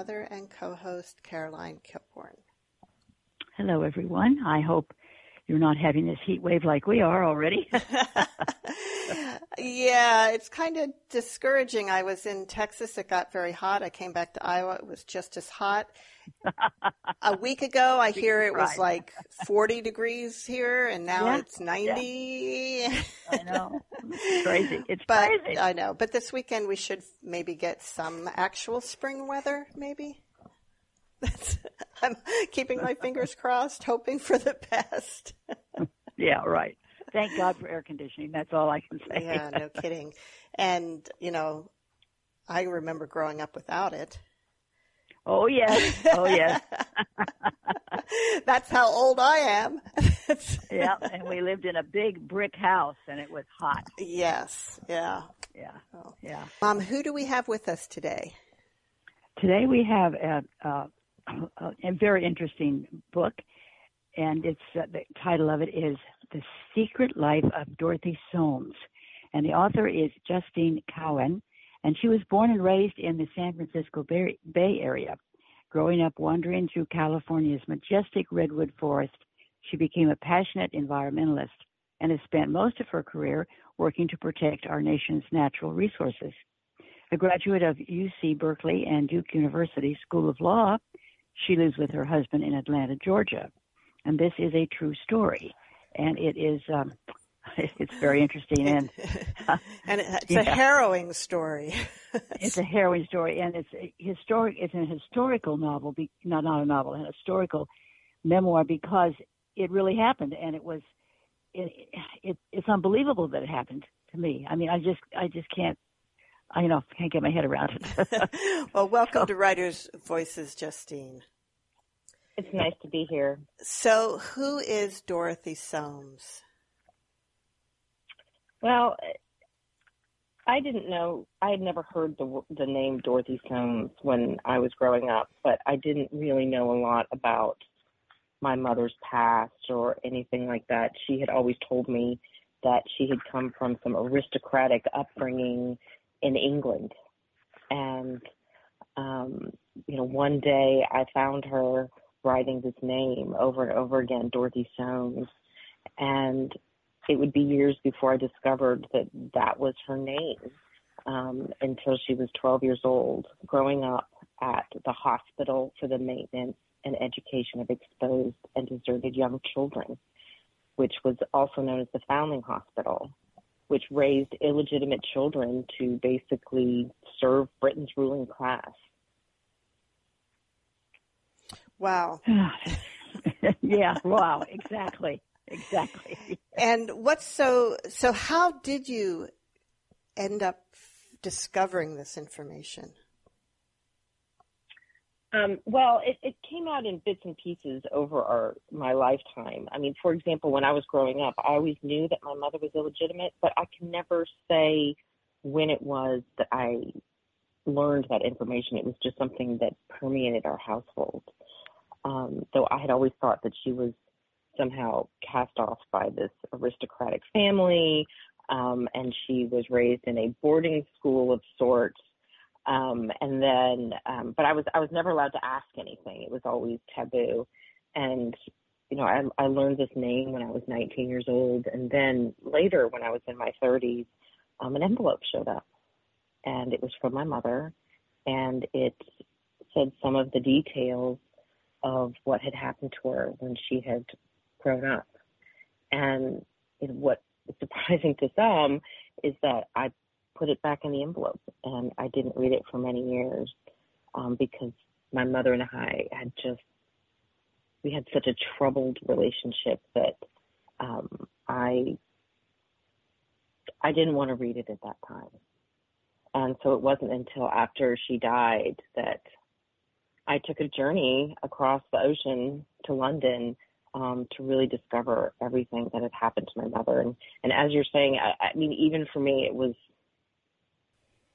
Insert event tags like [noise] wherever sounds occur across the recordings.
mother and co host, Caroline Kilborn. Hello, everyone. I hope you're not having this heat wave like we are already. [laughs] [laughs] yeah, it's kind of discouraging. I was in Texas, it got very hot. I came back to Iowa, it was just as hot. [laughs] a week ago, I hear it was like 40 degrees here, and now yeah, it's 90. Yeah. I know. It's crazy. It's but, crazy. I know. But this weekend, we should maybe get some actual spring weather, maybe. That's, I'm keeping my fingers crossed, hoping for the best. [laughs] yeah, right. Thank God for air conditioning. That's all I can say. Yeah, no kidding. And, you know, I remember growing up without it. Oh, yes. Oh, yes. [laughs] That's how old I am. [laughs] yeah, and we lived in a big brick house and it was hot. Yes, yeah. Yeah, oh. yeah. Mom, who do we have with us today? Today we have a, a, uh, a very interesting book, and it's uh, the title of it is The Secret Life of Dorothy Soames, and the author is Justine Cowan, and she was born and raised in the San Francisco Bay, Bay Area. Growing up wandering through California's majestic redwood forest, she became a passionate environmentalist and has spent most of her career working to protect our nation's natural resources. A graduate of UC Berkeley and Duke University School of Law, she lives with her husband in Atlanta, Georgia. And this is a true story. And it is um, [laughs] it's very interesting and uh, [laughs] and it's yeah. a harrowing story. [laughs] it's a harrowing story, and it's a historic. It's a historical novel, be, not not a novel, an historical memoir because it really happened, and it was it, it it's unbelievable that it happened to me. I mean, I just I just can't. I you know I can't get my head around it. [laughs] well, welcome so. to Writers Voices, Justine. It's nice to be here. So, who is Dorothy Soames? Well, I didn't know. I had never heard the the name Dorothy Soames when I was growing up, but I didn't really know a lot about my mother's past or anything like that. She had always told me that she had come from some aristocratic upbringing in England, and um, you know, one day I found her writing this name over and over again, Dorothy Soames, and it would be years before I discovered that that was her name um, until she was 12 years old, growing up at the Hospital for the Maintenance and Education of Exposed and Deserted Young Children, which was also known as the Foundling Hospital, which raised illegitimate children to basically serve Britain's ruling class. Wow. [sighs] yeah, wow, exactly exactly. and what's so so how did you end up discovering this information? Um, well, it, it came out in bits and pieces over our my lifetime. I mean, for example, when I was growing up, I always knew that my mother was illegitimate, but I can never say when it was that I learned that information. It was just something that permeated our household. Um, though I had always thought that she was somehow cast off by this aristocratic family, um, and she was raised in a boarding school of sorts. Um, and then, um, but I was I was never allowed to ask anything. It was always taboo. And you know, I, I learned this name when I was 19 years old, and then later, when I was in my 30s, um, an envelope showed up, and it was from my mother, and it said some of the details of what had happened to her when she had grown up. And you know, what is surprising to some is that I put it back in the envelope and I didn't read it for many years um, because my mother and I had just we had such a troubled relationship that um, I I didn't want to read it at that time. And so it wasn't until after she died that I took a journey across the ocean to London um, to really discover everything that had happened to my mother. And, and as you're saying, I, I mean, even for me, it was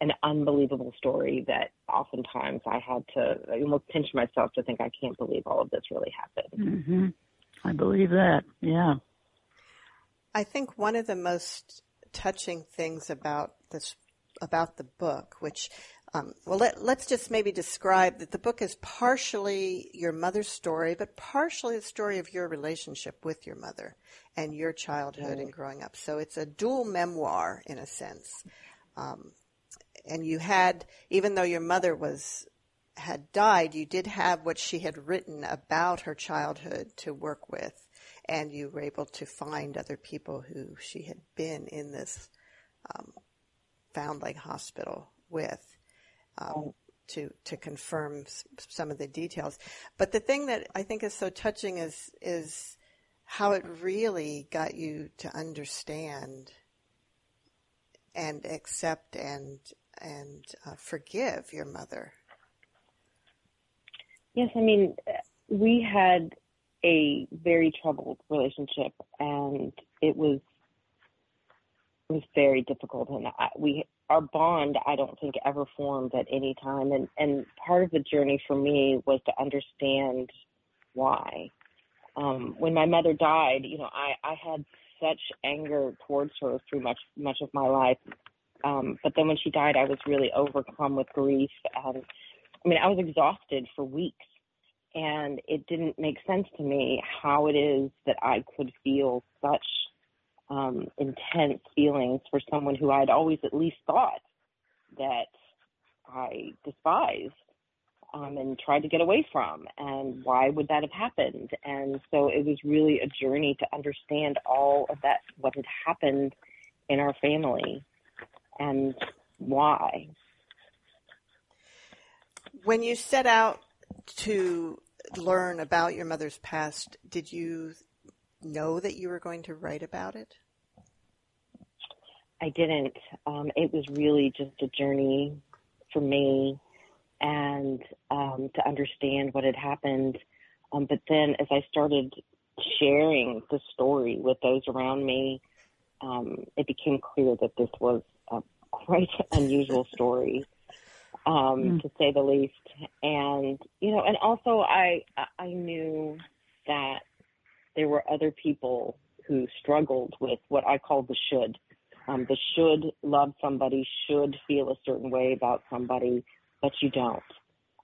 an unbelievable story that oftentimes I had to almost pinch myself to think I can't believe all of this really happened. Mm-hmm. I believe that. Yeah. I think one of the most touching things about this about the book, which um, well, let, us just maybe describe that the book is partially your mother's story, but partially the story of your relationship with your mother and your childhood and growing up. So it's a dual memoir in a sense. Um, and you had, even though your mother was had died, you did have what she had written about her childhood to work with, and you were able to find other people who she had been in this um, Foundling Hospital with um, to to confirm s- some of the details. But the thing that I think is so touching is is how it really got you to understand and accept and and uh, forgive your mother. Yes, I mean we had a very troubled relationship, and it was it was very difficult, and I, we our bond I don't think ever formed at any time. And and part of the journey for me was to understand why. Um when my mother died you know I I had such anger towards her through much much of my life um but then when she died I was really overcome with grief and I mean I was exhausted for weeks and it didn't make sense to me how it is that I could feel such um, intense feelings for someone who I'd always at least thought that I despised um, and tried to get away from. And why would that have happened? And so it was really a journey to understand all of that, what had happened in our family and why. When you set out to learn about your mother's past, did you know that you were going to write about it? I didn't. Um, it was really just a journey for me and um, to understand what had happened. Um, but then as I started sharing the story with those around me, um, it became clear that this was a quite [laughs] unusual story, um, mm. to say the least. And, you know, and also I, I knew that there were other people who struggled with what I call the should. Um, the should love somebody, should feel a certain way about somebody, but you don't.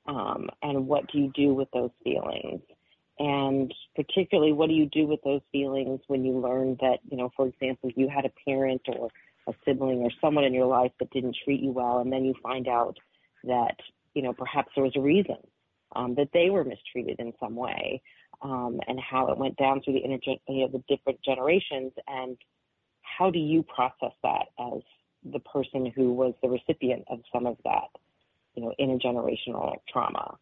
Um, and what do you do with those feelings? And particularly, what do you do with those feelings when you learn that, you know, for example, you had a parent or a sibling or someone in your life that didn't treat you well, and then you find out that, you know, perhaps there was a reason um, that they were mistreated in some way um, and how it went down through the, interge- you know, the different generations. And how do you process that as the person who was the recipient of some of that, you know, intergenerational trauma?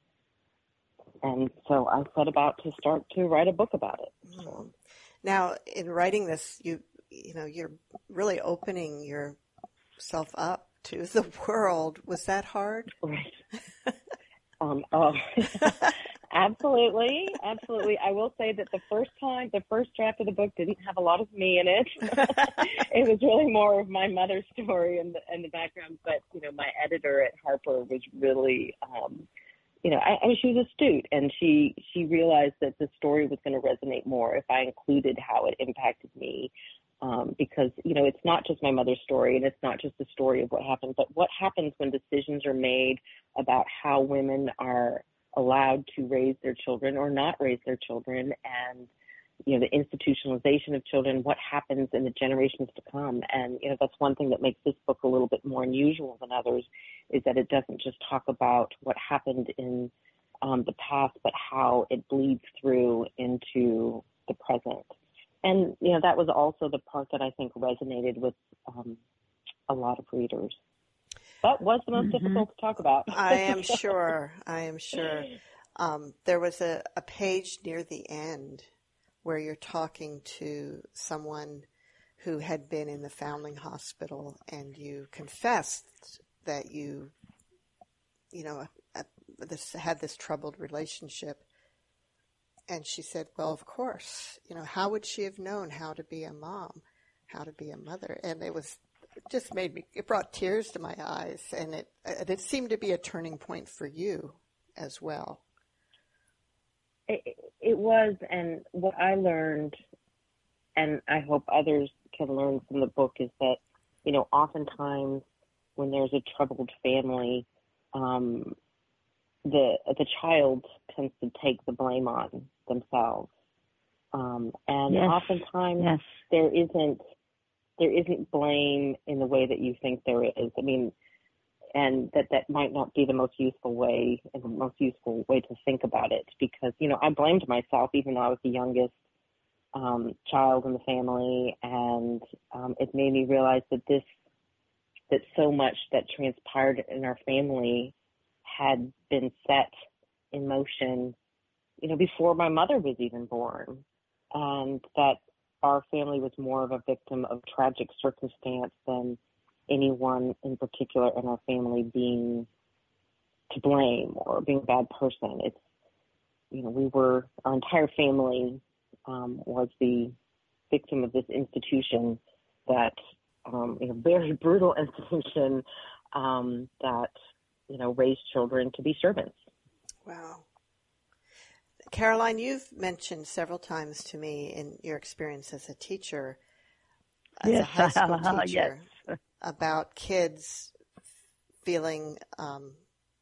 And so I set about to start to write a book about it. Mm-hmm. Now, in writing this, you you know you're really opening yourself up to [laughs] the world. Was that hard? Right. um, oh, [laughs] Absolutely, absolutely. I will say that the first time, the first draft of the book didn't have a lot of me in it. [laughs] it was really more of my mother's story and the, and the background. But you know, my editor at Harper was really, um, you know, I, I mean, she was astute, and she she realized that the story was going to resonate more if I included how it impacted me. Um, because you know it's not just my mother's story and it's not just the story of what happened, but what happens when decisions are made about how women are allowed to raise their children or not raise their children and you know the institutionalization of children what happens in the generations to come. And you know that's one thing that makes this book a little bit more unusual than others is that it doesn't just talk about what happened in um, the past but how it bleeds through into the present and you know that was also the part that i think resonated with um, a lot of readers but was the most mm-hmm. difficult to talk about. I [laughs] am sure. I am sure. Um, there was a, a page near the end where you're talking to someone who had been in the foundling hospital and you confessed that you, you know, this, had this troubled relationship. And she said, well, of course, you know, how would she have known how to be a mom, how to be a mother? And it was it just made me, it brought tears to my eyes, and it, it seemed to be a turning point for you as well. It, it was, and what I learned, and I hope others can learn from the book is that, you know, oftentimes when there's a troubled family, um, the the child tends to take the blame on themselves, um, and yes. oftentimes yes. there isn't there isn't blame in the way that you think there is. I mean, and that that might not be the most useful way and the most useful way to think about it because you know I blamed myself even though I was the youngest um, child in the family, and um, it made me realize that this that so much that transpired in our family had been set in motion, you know, before my mother was even born, and that our family was more of a victim of tragic circumstance than anyone in particular in our family being to blame or being a bad person. It's, you know, we were, our entire family um, was the victim of this institution that, um, you know, very brutal [laughs] institution um, that, you know, raised children to be servants. Wow. Caroline, you've mentioned several times to me in your experience as a teacher, as yes. a high school [laughs] teacher, yes. about kids feeling um,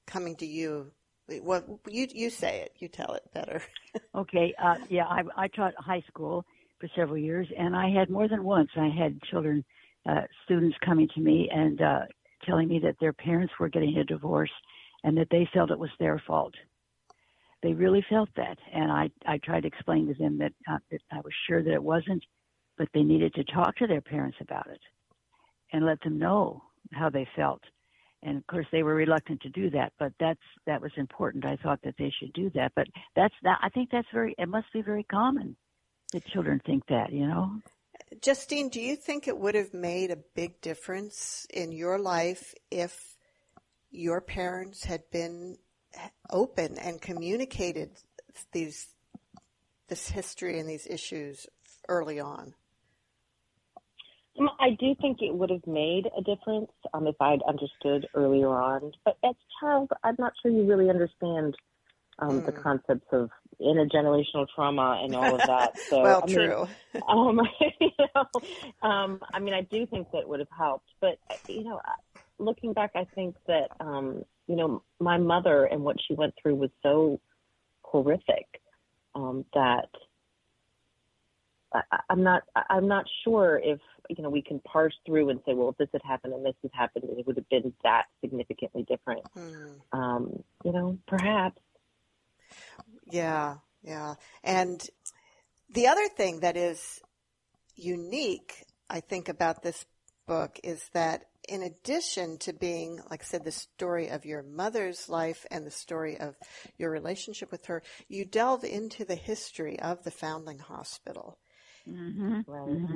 coming to you. Well, you you say it. You tell it better. [laughs] okay. Uh, yeah, I, I taught high school for several years, and I had more than once. I had children, uh, students coming to me and uh, telling me that their parents were getting a divorce, and that they felt it was their fault they really felt that. And I, I tried to explain to them that, uh, that I was sure that it wasn't, but they needed to talk to their parents about it and let them know how they felt. And of course, they were reluctant to do that, but that's that was important. I thought that they should do that, but that's that. I think that's very. It must be very common that children think that. You know. Justine, do you think it would have made a big difference in your life if your parents had been open and communicated these this history and these issues early on? Um, I do think it would have made a difference um, if I'd understood earlier on. But as a child, I'm not sure you really understand um, mm. the concepts of intergenerational trauma and all of that. [laughs] So, well, I true. Mean, um, [laughs] you know, um, I mean, I do think that would have helped. But you know, looking back, I think that um, you know, my mother and what she went through was so horrific um, that I, I'm not I'm not sure if you know we can parse through and say, well, if this had happened and this had happened, it would have been that significantly different. Mm. Um, you know, perhaps. Yeah, yeah, and the other thing that is unique, I think, about this book is that in addition to being, like I said, the story of your mother's life and the story of your relationship with her, you delve into the history of the Foundling Hospital. Mm-hmm. Right. Mm-hmm.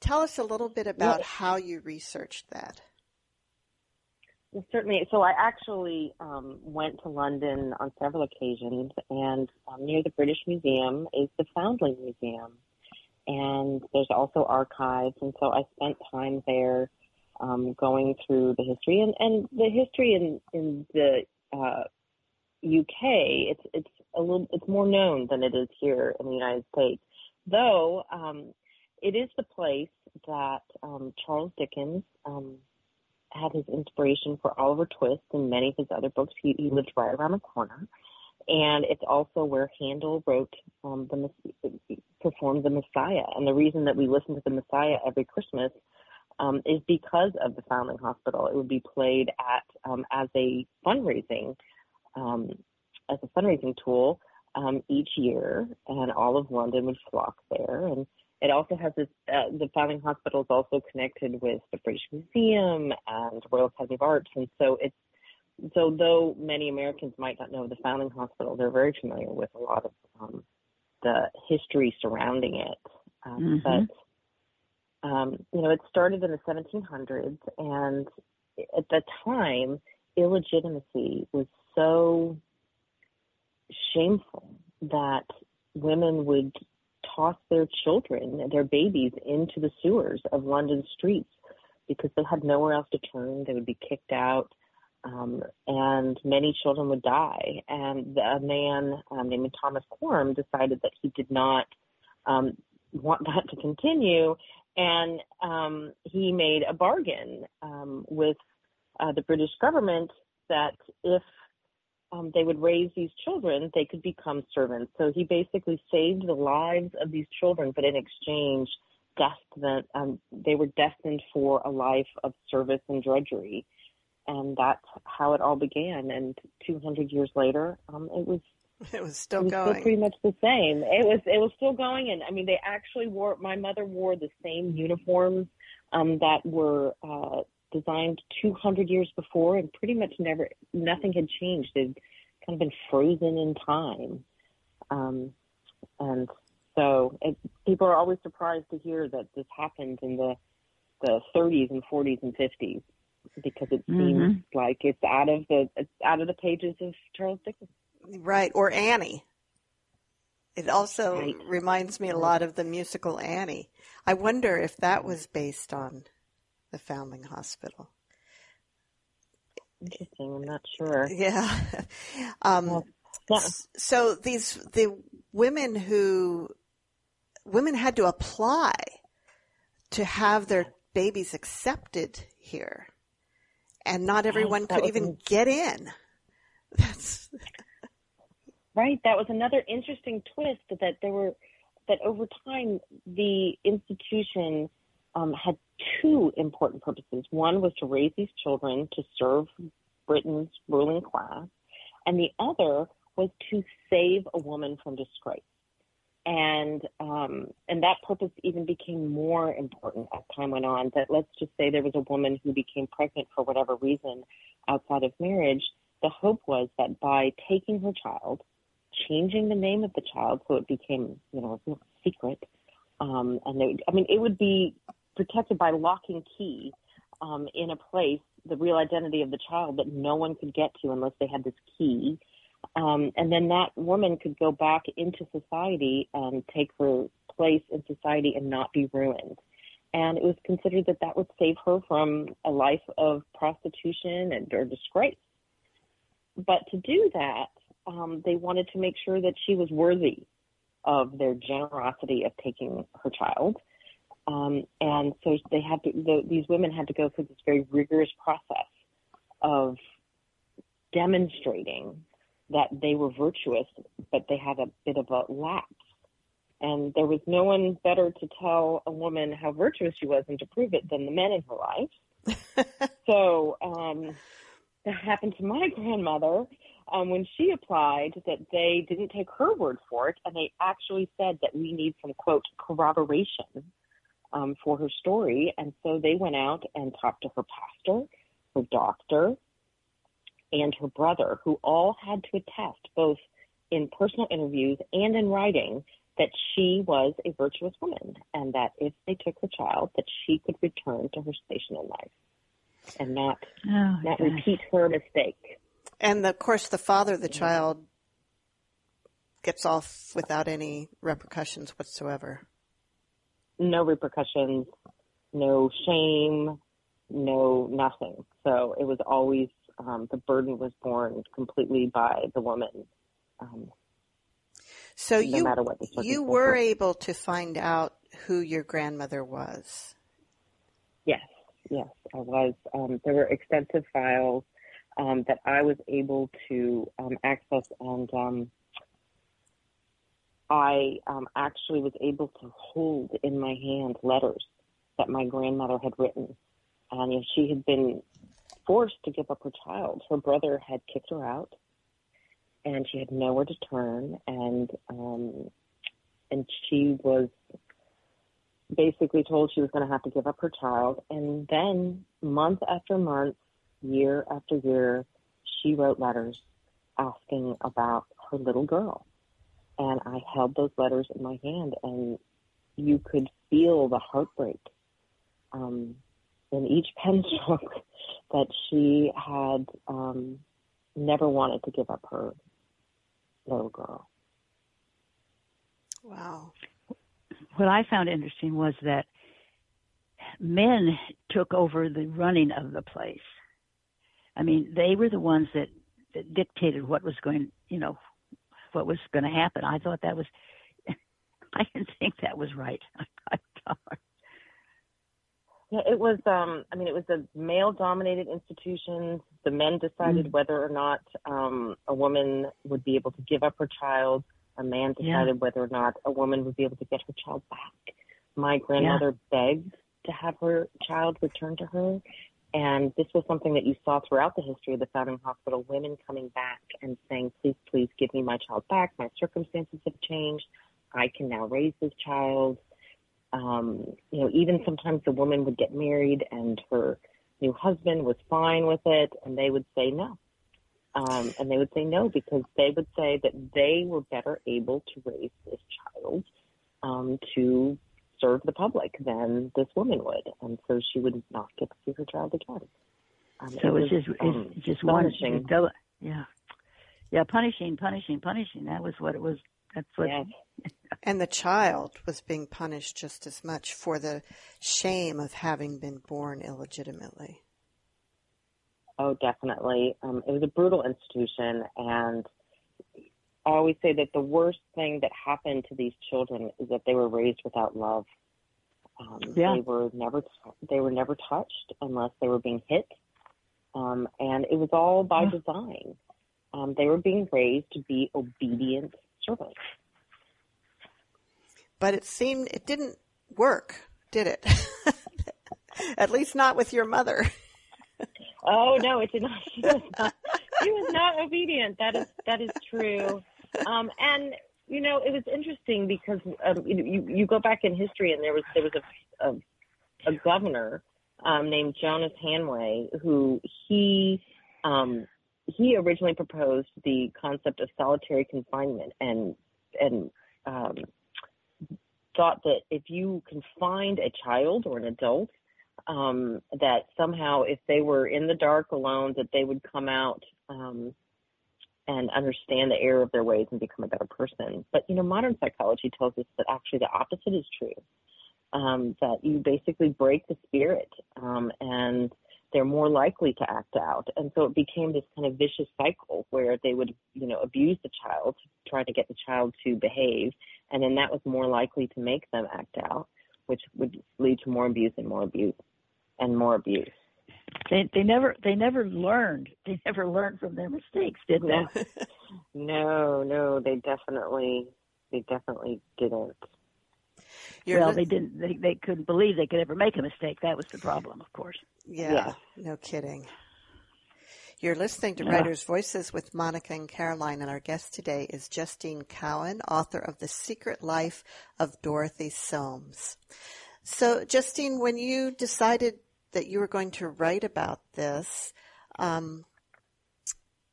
Tell us a little bit about yeah. how you researched that. Well, certainly. So I actually um, went to London on several occasions, and um, near the British Museum is the Foundling Museum, and there's also archives. And so I spent time there um, going through the history and, and the history in, in the uh, UK, it's it's a little it's more known than it is here in the United States. Though um, it is the place that um, Charles Dickens um, had his inspiration for Oliver Twist and many of his other books. He, he lived right around the corner, and it's also where Handel wrote um, the performed the Messiah. And the reason that we listen to the Messiah every Christmas um, is because of the Foundling Hospital. It would be played at um, as a fundraising um, as a fundraising tool um, each year, and all of London would flock there. And it also has this. Uh, the Foundling Hospital is also connected with the British Museum and Royal Academy of Arts, and so it's so though many Americans might not know the Foundling Hospital, they're very familiar with a lot of um, the history surrounding it. Um, mm-hmm. But um, you know, it started in the 1700s, and at the time, illegitimacy was so shameful that women would toss their children, their babies, into the sewers of London streets because they had nowhere else to turn. They would be kicked out, um, and many children would die. And a man um, named Thomas Coram decided that he did not um, want that to continue, and um, he made a bargain um, with uh, the British government that if um, they would raise these children, they could become servants. So he basically saved the lives of these children, but in exchange, destined, um, they were destined for a life of service and drudgery. And that's how it all began. And 200 years later, um, it was [laughs] it was still it was going. Still pretty much the same. It was it was still going, and I mean, they actually wore. My mother wore the same uniforms um, that were uh, designed 200 years before, and pretty much never nothing had changed. They'd kind of been frozen in time, um, and so it, people are always surprised to hear that this happened in the the 30s and 40s and 50s because it seems mm-hmm. like it's out of the it's out of the pages of Charles Dickens. Right, or Annie. It also right. reminds me a lot of the musical Annie. I wonder if that was based on the Foundling Hospital. Interesting. I'm not sure. Yeah. [laughs] um, yeah. So these the women who women had to apply to have their babies accepted here, and not everyone could even get in. [laughs] That's [laughs] right. That was another interesting twist that there were that over time the institution um, had two important purposes. One was to raise these children to serve Britain's ruling class, and the other was to save a woman from disgrace. And um, and that purpose even became more important as time went on. That let's just say there was a woman who became pregnant for whatever reason outside of marriage. The hope was that by taking her child, changing the name of the child so it became you know a secret, um, and they, I mean it would be protected by lock and key um, in a place, the real identity of the child that no one could get to unless they had this key. Um, and then that woman could go back into society and take her place in society and not be ruined. And it was considered that that would save her from a life of prostitution and or disgrace. But to do that, um, they wanted to make sure that she was worthy of their generosity of taking her child. Um, and so they had to, the, these women had to go through this very rigorous process of demonstrating that they were virtuous, but they had a bit of a lapse. And there was no one better to tell a woman how virtuous she was and to prove it than the men in her life. [laughs] so um, that happened to my grandmother um, when she applied that they didn't take her word for it, and they actually said that we need some quote corroboration um, for her story. And so they went out and talked to her pastor, her doctor, and her brother, who all had to attest, both in personal interviews and in writing, that she was a virtuous woman and that if they took her child, that she could return to her station in life and not oh, not gosh. repeat her mistake. And of course, the father of the child gets off without any repercussions whatsoever no repercussions, no shame, no nothing. So it was always um, the burden was borne completely by the woman. Um, so no you you were able to find out who your grandmother was. Yes, yes, I was. Um, there were extensive files um, that I was able to um, access and um, I um, actually was able to hold in my hand letters that my grandmother had written. And if she had been forced to give up her child, her brother had kicked her out, and she had nowhere to turn, and um, and she was basically told she was going to have to give up her child. And then month after month, year after year, she wrote letters asking about her little girl and I held those letters in my hand, and you could feel the heartbreak um, in each [laughs] pen stroke that she had um, never wanted to give up her little girl. Wow. What I found interesting was that men took over the running of the place. I mean, they were the ones that, that dictated what was going, you know, what was going to happen. I thought that was, [laughs] I didn't think that was right. [laughs] Yeah, it was. Um, I mean, it was a male-dominated institution. The men decided mm. whether or not um, a woman would be able to give up her child. A man decided yeah. whether or not a woman would be able to get her child back. My grandmother yeah. begged to have her child returned to her, and this was something that you saw throughout the history of the Foundling Hospital. Women coming back and saying, "Please, please, give me my child back. My circumstances have changed. I can now raise this child." Um, you know, even sometimes the woman would get married and her new husband was fine with it, and they would say no. Um, and they would say no because they would say that they were better able to raise this child um, to serve the public than this woman would, and so she would not get to see her child again. Um, so it was, just um, it's just punishing. One, yeah, yeah, punishing, punishing, punishing. That was what it was. That's what. Yes. [laughs] And the child was being punished just as much for the shame of having been born illegitimately. Oh, definitely. Um, it was a brutal institution, and I always say that the worst thing that happened to these children is that they were raised without love. Um, yeah. They were never they were never touched unless they were being hit, um, and it was all by yeah. design. Um, they were being raised to be obedient servants but it seemed it didn't work, did it? [laughs] At least not with your mother. oh no, it did not. She was not. She was not obedient. That is that is true. Um, and you know, it was interesting because um, you, you go back in history, and there was there was a a, a governor um, named Jonas Hanway who he um, he originally proposed the concept of solitary confinement and and um, thought that if you can find a child or an adult, um, that somehow if they were in the dark alone, that they would come out um, and understand the error of their ways and become a better person. But you know, modern psychology tells us that actually the opposite is true. Um, that you basically break the spirit um, and they're more likely to act out. And so it became this kind of vicious cycle where they would, you know, abuse the child, try to get the child to behave, and then that was more likely to make them act out, which would lead to more abuse and more abuse and more abuse. They they never they never learned. [laughs] They never learned from their mistakes, did they? [laughs] no, no, they definitely they definitely didn't. You're well, they didn't. They they couldn't believe they could ever make a mistake. That was the problem, of course. Yeah, yeah. no kidding. You're listening to yeah. Writers' Voices with Monica and Caroline, and our guest today is Justine Cowan, author of The Secret Life of Dorothy Soames. So, Justine, when you decided that you were going to write about this, um,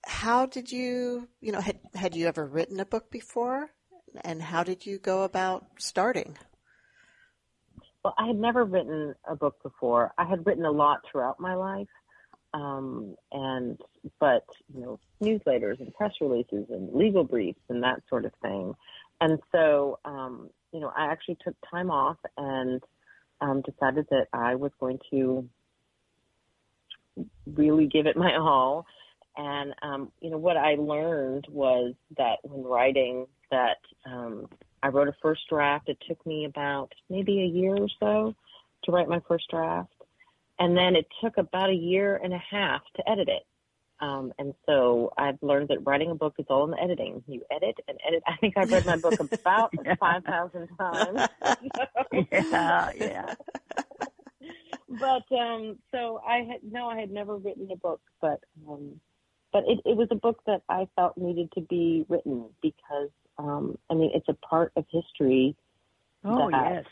how did you, you know, had, had you ever written a book before? And how did you go about starting? Well, I had never written a book before. I had written a lot throughout my life um, and but you know newsletters and press releases and legal briefs and that sort of thing. And so um, you know I actually took time off and um, decided that I was going to really give it my all. And um, you know what I learned was that when writing that um, I wrote a first draft. It took me about maybe a year or so to write my first draft. And then it took about a year and a half to edit it. Um, and so I've learned that writing a book is all in the editing. You edit and edit. [laughs] I think I've read my book about [laughs] yeah. 5,000 [laughs] times. yeah, yeah. but, um, so I had, no, I had never written a book, but, um, but it, it was a book that I felt needed to be written because, um, I mean, it's a part of history. Oh, yes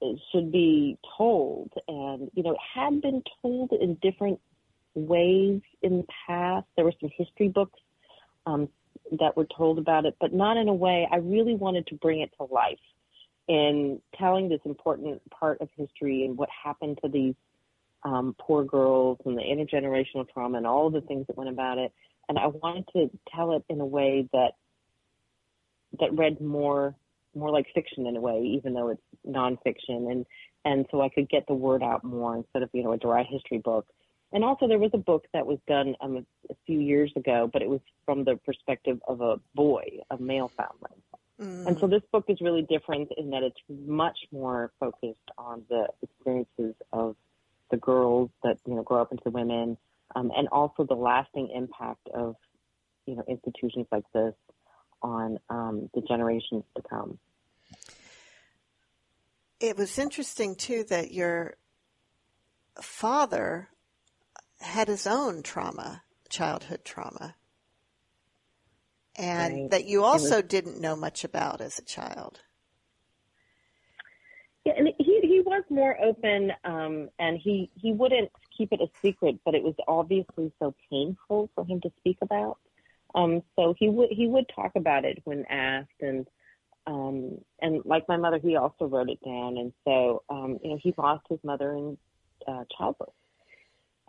it should be told. And, you know, it had been told in different ways in the past. There were some history books um, that were told about it, but not in a way. I really wanted to bring it to life in telling this important part of history and what happened to these um, poor girls and the intergenerational trauma and all the things that went about it. And I wanted to tell it in a way that that read more more like fiction in a way, even though it's nonfiction, and and so I could get the word out more instead of you know a dry history book. And also, there was a book that was done um, a, a few years ago, but it was from the perspective of a boy, a male foundling. Mm. And so this book is really different in that it's much more focused on the experiences of the girls that you know grow up into women, um, and also the lasting impact of you know institutions like this on um, the generations to come. It was interesting too that your father had his own trauma, childhood trauma, and right. that you also was, didn't know much about as a child. Yeah, and he he was more open, um, and he he wouldn't keep it a secret, but it was obviously so painful for him to speak about. Um, so he would he would talk about it when asked, and um, and like my mother, he also wrote it down. And so um, you know he lost his mother in uh, childbirth,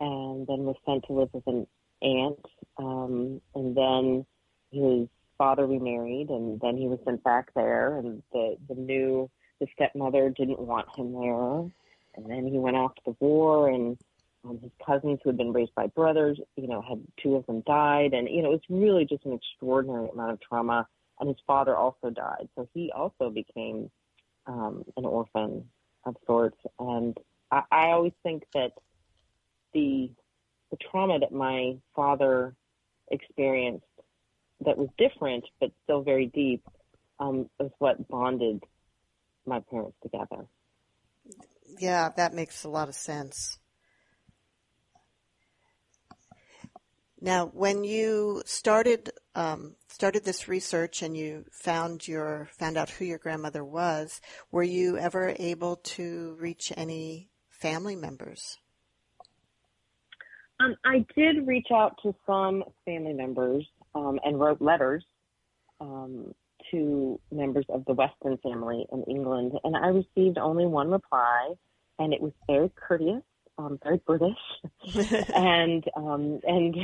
and then was sent to live with an aunt, um, and then his father remarried, and then he was sent back there, and the the new the stepmother didn't want him there, and then he went off to the war, and um, his cousins who had been raised by brothers, you know, had two of them died, and you know, it was really just an extraordinary amount of trauma. And his father also died, so he also became um, an orphan of sorts. And I, I always think that the the trauma that my father experienced that was different but still very deep um, is what bonded my parents together. Yeah, that makes a lot of sense. Now, when you started um, started this research and you found your found out who your grandmother was, were you ever able to reach any family members? Um, I did reach out to some family members um, and wrote letters um, to members of the Weston family in England, and I received only one reply, and it was very courteous um, very British, [laughs] and um, and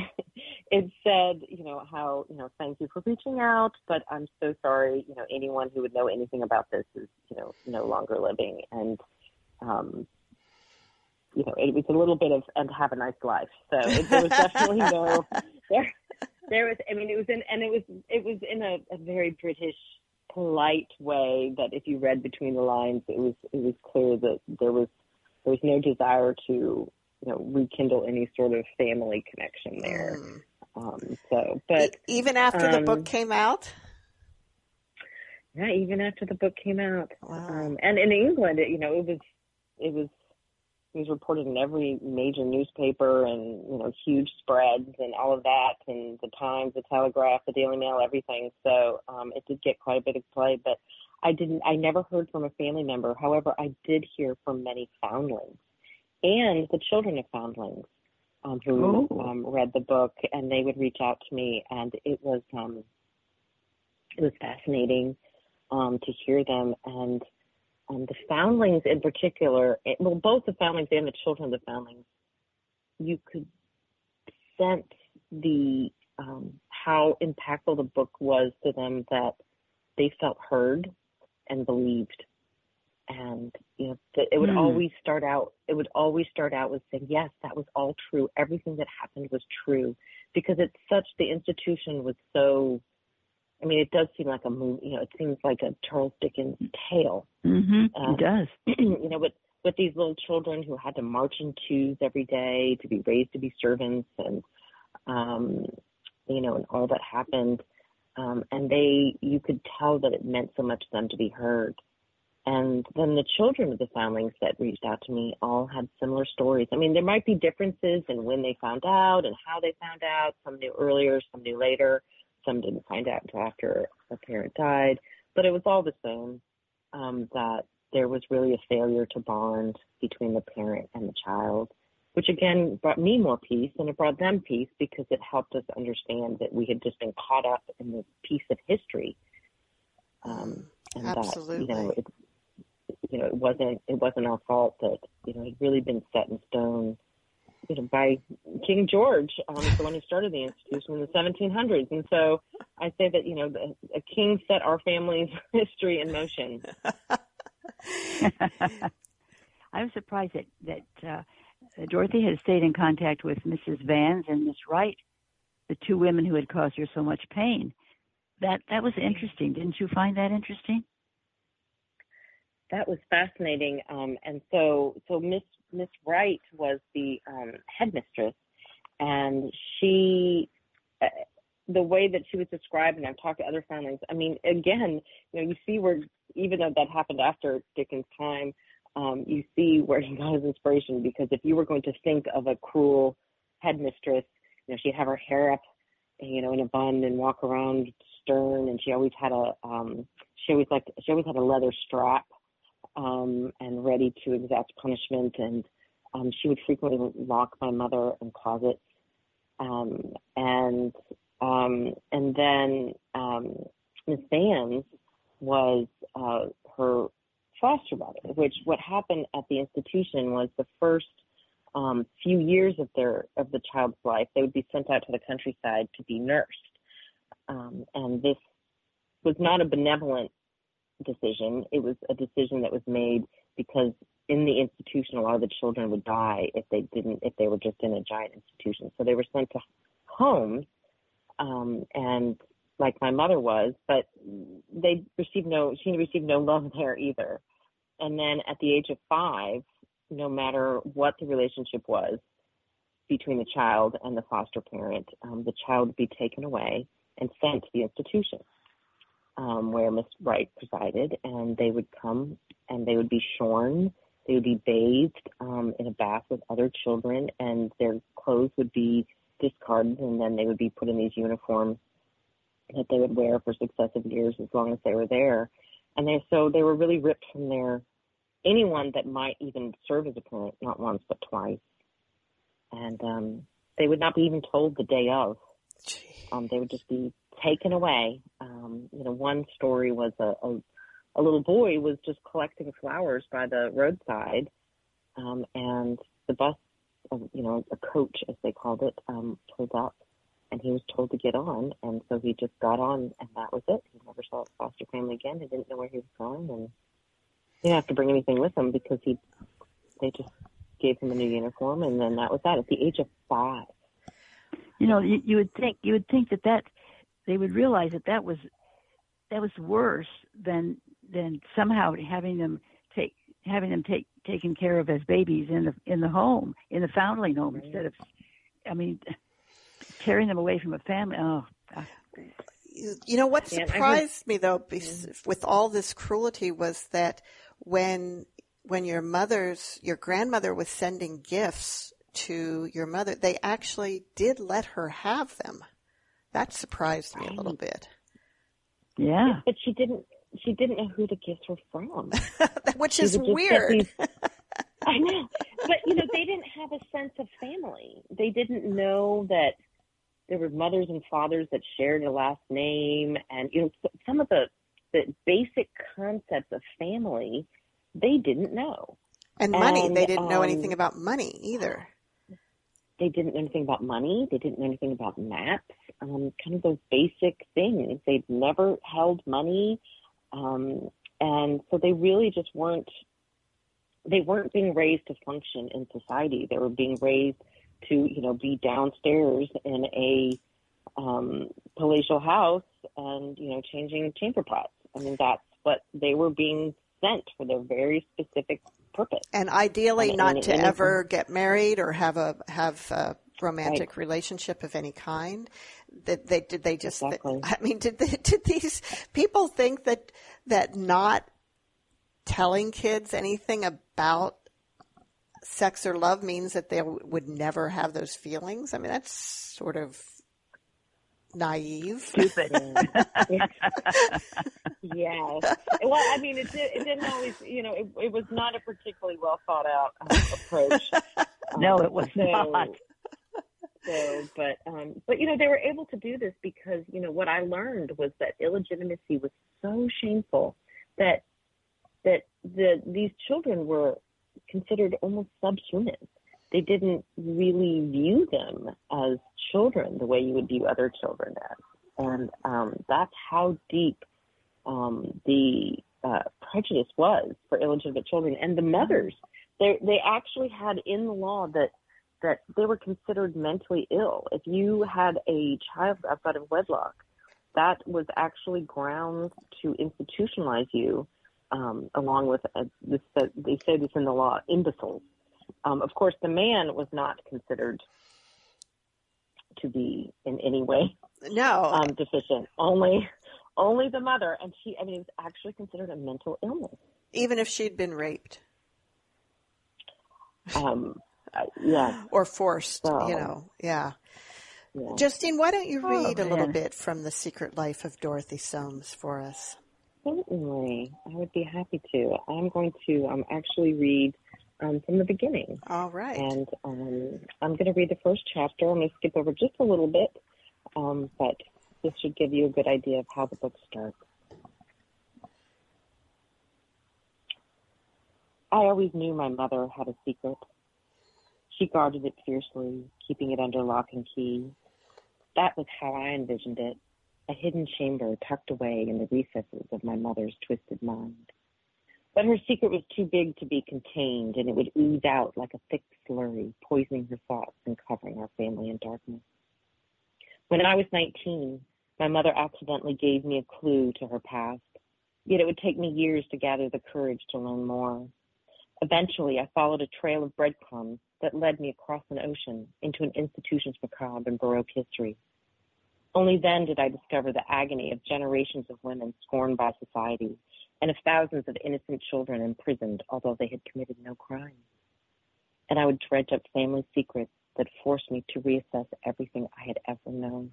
it said, you know, how you know, thank you for reaching out, but I'm so sorry, you know, anyone who would know anything about this is, you know, no longer living, and um, you know, it was a little bit of and have a nice life. So it, there was definitely no [laughs] there. There was, I mean, it was in, and it was, it was in a, a very British polite way that if you read between the lines, it was, it was clear that there was there was no desire to you know rekindle any sort of family connection there. Mm. Um, so, but even after um, the book um, came out. Yeah, even after the book came out, wow. um, and in England, it, you know, it was it was it was reported in every major newspaper and you know huge spreads and all of that and the Times, the Telegraph, the Daily Mail, everything. So um, it did get quite a bit of play, but I didn't. I never heard from a family member. However, I did hear from many foundlings and the children of foundlings um, who oh. um, read the book, and they would reach out to me, and it was um, it was fascinating um, to hear them and um, the foundlings in particular. Well, both the foundlings and the children of the foundlings, you could sense the um, how impactful the book was to them that they felt heard and believed. And you know, it would mm. always start out. It would always start out with saying, "Yes, that was all true. Everything that happened was true," because it's such. The institution was so. I mean, it does seem like a movie. You know, it seems like a Charles Dickens tale. Mm-hmm. Um, it does. [clears throat] you know, with with these little children who had to march in twos every day to be raised to be servants, and um, you know, and all that happened um, and they you could tell that it meant so much to them to be heard. And then the children of the foundlings that reached out to me all had similar stories. I mean, there might be differences in when they found out and how they found out. Some knew earlier, some knew later, some didn't find out until after a parent died. But it was all the same um, that there was really a failure to bond between the parent and the child which again brought me more peace and it brought them peace because it helped us understand that we had just been caught up in this piece of history. Um, and Absolutely. That, you know, it, you know, it wasn't it wasn't our fault that you know it had really been set in stone, you know, by King George, um, the one who started the institution in the 1700s. And so I say that you know the, a king set our family's [laughs] history in motion. [laughs] I'm surprised that that uh, Dorothy had stayed in contact with Mrs. Vans and Miss Wright, the two women who had caused her so much pain. That that was interesting. Didn't you find that interesting? That was fascinating. Um, and so so Miss Miss Wright was the um, headmistress, and she, uh, the way that she was described, and I've talked to other families. I mean, again, you know, you see where even though that happened after Dickens' time, um, you see where he got his inspiration. Because if you were going to think of a cruel headmistress, you know, she'd have her hair up, you know, in a bun and walk around stern, and she always had a, um, she always like, she always had a leather strap, um, and ready to exact punishment. And um, she would frequently lock my mother in closets, um, and um, and then um, Miss Vans was uh, her foster mother, which what happened at the institution was the first um, few years of their of the child's life, they would be sent out to the countryside to be nursed, um, and this was not a benevolent decision. It was a decision that was made because in the institution, a lot of the children would die if they didn't if they were just in a giant institution. So they were sent to homes, um, and like my mother was, but they received no, she received no love there either. And then at the age of five, no matter what the relationship was between the child and the foster parent, um, the child would be taken away and sent to the institution um, where Miss Wright presided, and they would come and they would be shorn. They would be bathed um, in a bath with other children, and their clothes would be discarded, and then they would be put in these uniforms that they would wear for successive years as long as they were there. And they so they were really ripped from their anyone that might even serve as a parent, not once but twice. And um, they would not be even told the day of. Um, they would just be taken away. Um, you know, one story was a, a a little boy was just collecting flowers by the roadside, um, and the bus, you know, a coach as they called it, um, pulled up and he was told to get on, and so he just got on, and that was it. He never saw his foster family again. He didn't know where he was going, and he didn't have to bring anything with him because he they just gave him a new uniform, and then that was that. At the age of five, you know, you, you would think you would think that that they would realize that that was that was worse than than somehow having them take having them take taken care of as babies in the in the home in the foundling home right. instead of I mean tearing them away from a family. Oh, God. You know what surprised me though, with all this cruelty, was that when when your mother's your grandmother was sending gifts to your mother, they actually did let her have them. That surprised me a little bit. Yeah, but she didn't. She didn't know who the gifts were from, [laughs] which is weird. These, [laughs] I know, but you know, they didn't have a sense of family. They didn't know that there were mothers and fathers that shared a last name, and you know some of the the basic concepts of family they didn't know. And money, and, they didn't um, know anything about money either. They didn't know anything about money. They didn't know anything about maps. Um, kind of those basic things. They'd never held money, um, and so they really just weren't. They weren't being raised to function in society. They were being raised to you know be downstairs in a um, palatial house and you know changing chamber pots. I mean that's what they were being sent for their very specific purpose. And ideally, and, not and, to and ever get married or have a have a romantic right. relationship of any kind. That they did they just? Exactly. I mean, did they, [laughs] did these people think that that not telling kids anything about sex or love means that they would never have those feelings. I mean, that's sort of naive. Stupid. [laughs] yes. Well, I mean, it, did, it didn't always, you know, it, it was not a particularly well thought out um, approach. [laughs] no, it was so, not. So, but, um, but, you know, they were able to do this because, you know, what I learned was that illegitimacy was so shameful that, that the, these children were considered almost subhuman. They didn't really view them as children the way you would view other children as. And um, that's how deep um, the uh, prejudice was for illegitimate children. And the mothers, they, they actually had in the law that that they were considered mentally ill. If you had a child outside of wedlock, that was actually grounds to institutionalize you um, along with uh, this, uh, they say this in the law, imbeciles. Um, of course, the man was not considered to be in any way no um, deficient. Only, only the mother, and she. I mean, it was actually considered a mental illness, even if she'd been raped. Um, yeah, or forced. So, you know, yeah. yeah. Justine, why don't you oh, read oh, a little bit from the Secret Life of Dorothy Soames for us? Certainly, I would be happy to. I'm going to um, actually read um, from the beginning. All right. And um, I'm going to read the first chapter. I'm going to skip over just a little bit, um, but this should give you a good idea of how the book starts. I always knew my mother had a secret. She guarded it fiercely, keeping it under lock and key. That was how I envisioned it a hidden chamber tucked away in the recesses of my mother's twisted mind. But her secret was too big to be contained, and it would ooze out like a thick slurry, poisoning her thoughts and covering our family in darkness. When I was 19, my mother accidentally gave me a clue to her past, yet it would take me years to gather the courage to learn more. Eventually, I followed a trail of breadcrumbs that led me across an ocean into an institution's macabre and Baroque history. Only then did I discover the agony of generations of women scorned by society and of thousands of innocent children imprisoned, although they had committed no crime. And I would dredge up family secrets that forced me to reassess everything I had ever known.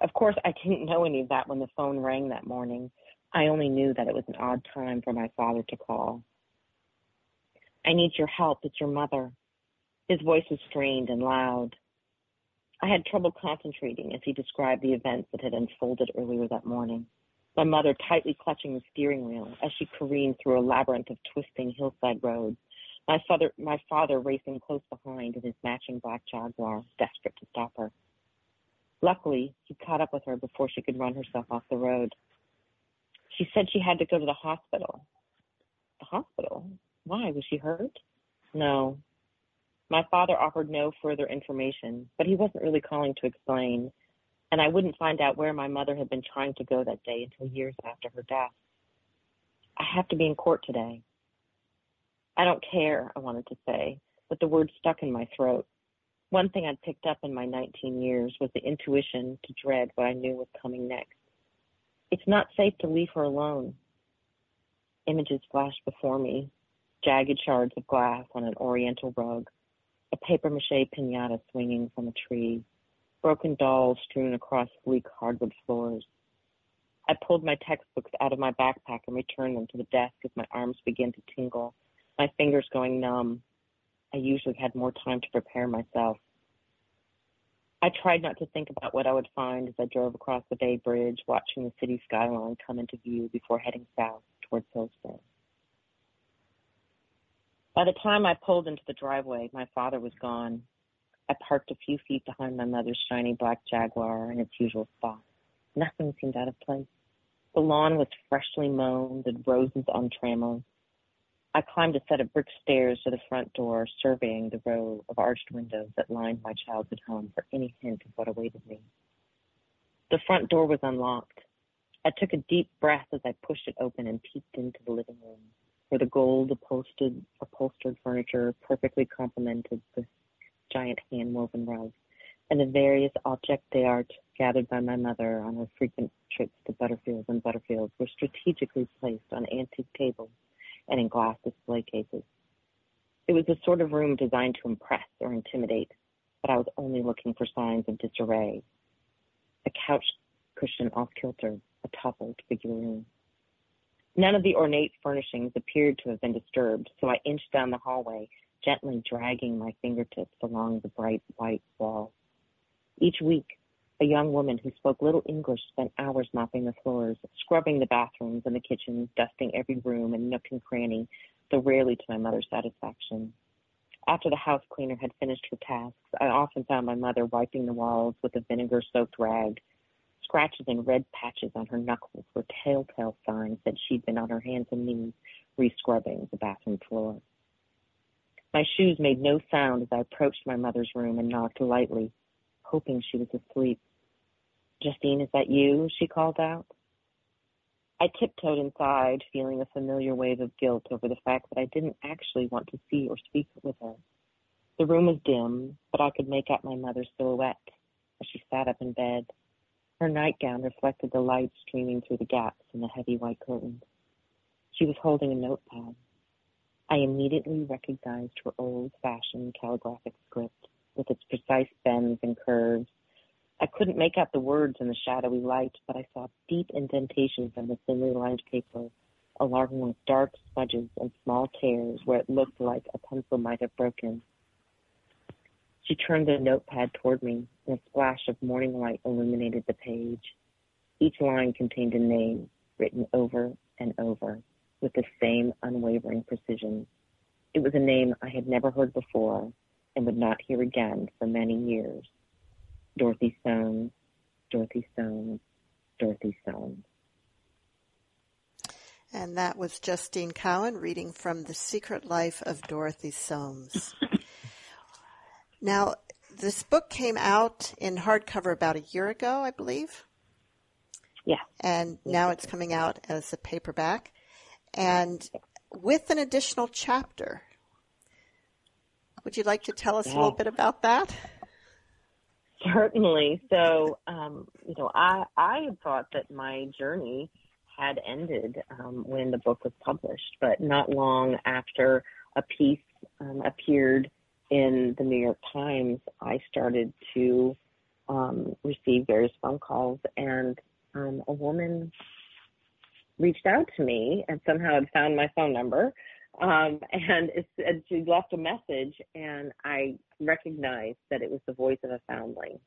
Of course, I didn't know any of that when the phone rang that morning. I only knew that it was an odd time for my father to call. I need your help. It's your mother. His voice was strained and loud. I had trouble concentrating as he described the events that had unfolded earlier that morning my mother tightly clutching the steering wheel as she careened through a labyrinth of twisting hillside roads. My father, my father racing close behind in his matching black Jaguar, desperate to stop her. Luckily, he caught up with her before she could run herself off the road. She said she had to go to the hospital. The hospital? Why? Was she hurt? No. My father offered no further information, but he wasn't really calling to explain and I wouldn't find out where my mother had been trying to go that day until years after her death. I have to be in court today. I don't care, I wanted to say, but the word stuck in my throat. One thing I'd picked up in my 19 years was the intuition to dread what I knew was coming next. It's not safe to leave her alone. Images flashed before me jagged shards of glass on an oriental rug, a paper mache pinata swinging from a tree, broken dolls strewn across bleak hardwood floors. I pulled my textbooks out of my backpack and returned them to the desk as my arms began to tingle, my fingers going numb. I usually had more time to prepare myself. I tried not to think about what I would find as I drove across the Bay Bridge, watching the city skyline come into view before heading south towards Hillsborough. By the time I pulled into the driveway, my father was gone. I parked a few feet behind my mother's shiny black Jaguar in its usual spot. Nothing seemed out of place. The lawn was freshly mown, the roses untrammeled. I climbed a set of brick stairs to the front door, surveying the row of arched windows that lined my childhood home for any hint of what awaited me. The front door was unlocked. I took a deep breath as I pushed it open and peeked into the living room, where the gold upholstered, upholstered furniture perfectly complemented the giant hand-woven rug, and the various objects d'art gathered by my mother on her frequent trips to Butterfields and Butterfields were strategically placed on antique tables and in glass display cases. It was the sort of room designed to impress or intimidate, but I was only looking for signs of disarray. A couch cushion off kilter, a toppled figurine. None of the ornate furnishings appeared to have been disturbed, so I inched down the hallway gently dragging my fingertips along the bright white wall. Each week, a young woman who spoke little English spent hours mopping the floors, scrubbing the bathrooms and the kitchens, dusting every room and nook and cranny, though rarely to my mother's satisfaction. After the house cleaner had finished her tasks, I often found my mother wiping the walls with a vinegar soaked rag. Scratches and red patches on her knuckles were telltale signs that she'd been on her hands and knees rescrubbing the bathroom floor. My shoes made no sound as I approached my mother's room and knocked lightly, hoping she was asleep. Justine, is that you? she called out. I tiptoed inside, feeling a familiar wave of guilt over the fact that I didn't actually want to see or speak with her. The room was dim, but I could make out my mother's silhouette as she sat up in bed. Her nightgown reflected the light streaming through the gaps in the heavy white curtains. She was holding a notepad. I immediately recognized her old fashioned calligraphic script with its precise bends and curves. I couldn't make out the words in the shadowy light, but I saw deep indentations on the thinly lined paper, along with dark smudges and small tears where it looked like a pencil might have broken. She turned the notepad toward me, and a splash of morning light illuminated the page. Each line contained a name written over and over with the same unwavering precision. It was a name I had never heard before and would not hear again for many years. Dorothy Soames, Dorothy Soames, Dorothy Soames. And that was Justine Cowan reading from The Secret Life of Dorothy Soames. [laughs] now, this book came out in hardcover about a year ago, I believe. Yeah. And now it's coming out as a paperback and with an additional chapter. Would you like to tell us yeah. a little bit about that? Certainly. So, um, you know, I I had thought that my journey had ended um, when the book was published, but not long after a piece um, appeared in the New York Times, I started to um, receive various phone calls, and um, a woman reached out to me and somehow had found my phone number. Um, and, and she left a message, and I recognized that it was the voice of a foundling.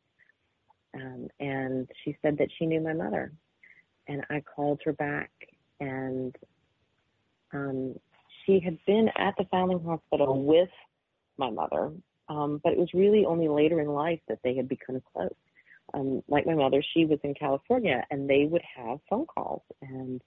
Um, and she said that she knew my mother. And I called her back, and um, she had been at the Foundling Hospital with my mother, um, but it was really only later in life that they had become close. Um, like my mother, she was in California, and they would have phone calls, and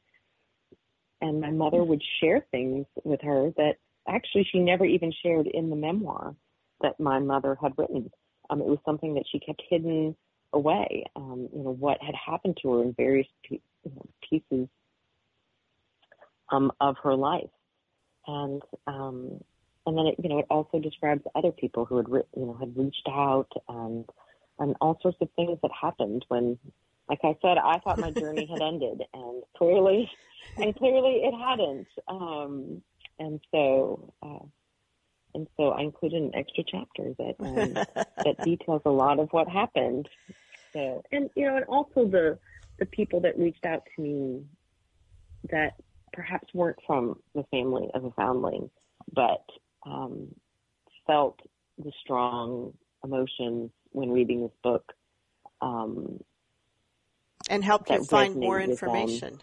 and my mother would share things with her that actually she never even shared in the memoir that my mother had written. Um, it was something that she kept hidden away. Um, you know what had happened to her in various pe- you know, pieces um, of her life, and um, and then it you know it also describes other people who had you know had reached out and and all sorts of things that happened when like I said, I thought my journey had [laughs] ended, and clearly, and clearly it hadn't. Um, and so, uh, and so I included an extra chapter that um, that [laughs] details a lot of what happened. So, and you know, and also the the people that reached out to me that perhaps weren't from the family of a foundling, but um, felt the strong emotions when reading this book um, and help you find more information.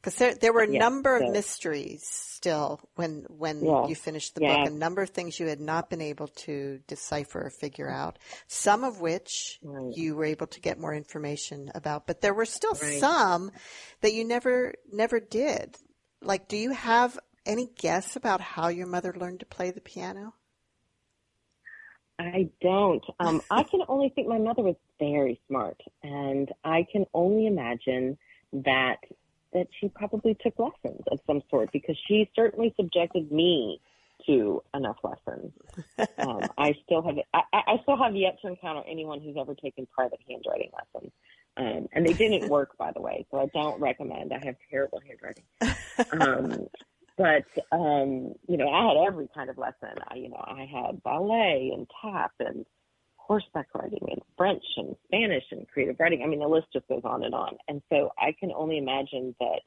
Because there, there were a yes, number of mysteries still when when you finished the book. A number of things you had not been able to decipher or figure out. Some of which right. you were able to get more information about, but there were still right. some that you never never did. Like, do you have any guess about how your mother learned to play the piano? I don't. Um, [laughs] I can only think my mother was very smart, and I can only imagine that that she probably took lessons of some sort because she certainly subjected me to enough lessons. [laughs] Um, I still have I, I still have yet to encounter anyone who's ever taken private handwriting lessons. Um, and they didn't work, by the way, so I don't recommend. I have terrible handwriting. [laughs] Um, but um, you know, I had every kind of lesson. I, you know, I had ballet and tap and horseback riding and French and Spanish and creative writing. I mean, the list just goes on and on. And so I can only imagine that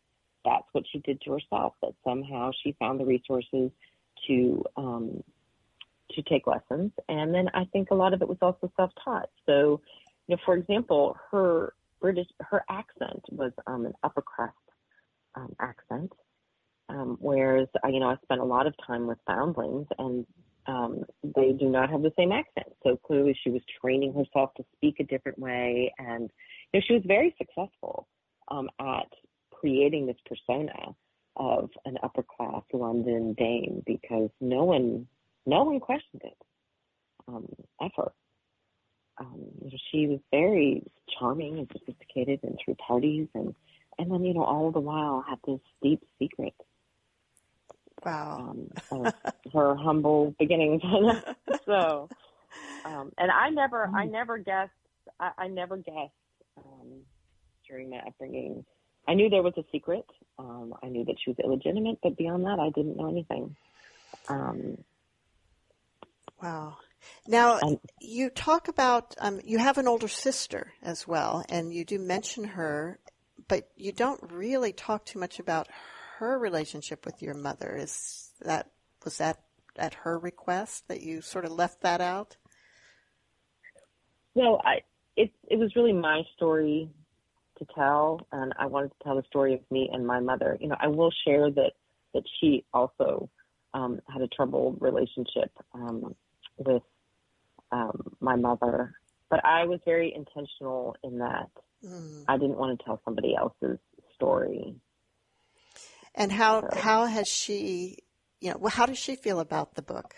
that's what she did to herself. That somehow she found the resources to um, to take lessons. And then I think a lot of it was also self-taught. So, you know, for example, her British her accent was um, an upper crust um, accent um, whereas, you know, I spent a lot of time with foundlings and um, they do not have the same accent. So clearly she was training herself to speak a different way. And, you know, she was very successful um, at creating this persona of an upper class London dame because no one, no one questioned it um, ever. Um, she was very charming and sophisticated and threw parties and and then you know all the while had this deep secret. Wow. Um, her humble beginnings. [laughs] so, um, and I never, [laughs] I never guessed, I, I never guessed um, during my upbringing. I knew there was a secret. Um, I knew that she was illegitimate, but beyond that, I didn't know anything. Um, wow. Now, you talk about, um, you have an older sister as well, and you do mention her, but you don't really talk too much about her relationship with your mother. Is that, was that at her request that you sort of left that out? Well, I, it, it was really my story to tell, and I wanted to tell the story of me and my mother. You know, I will share that, that she also um, had a troubled relationship um, with um, my mother, but I was very intentional in that mm. I didn't want to tell somebody else's story. And how how has she, you know, how does she feel about the book?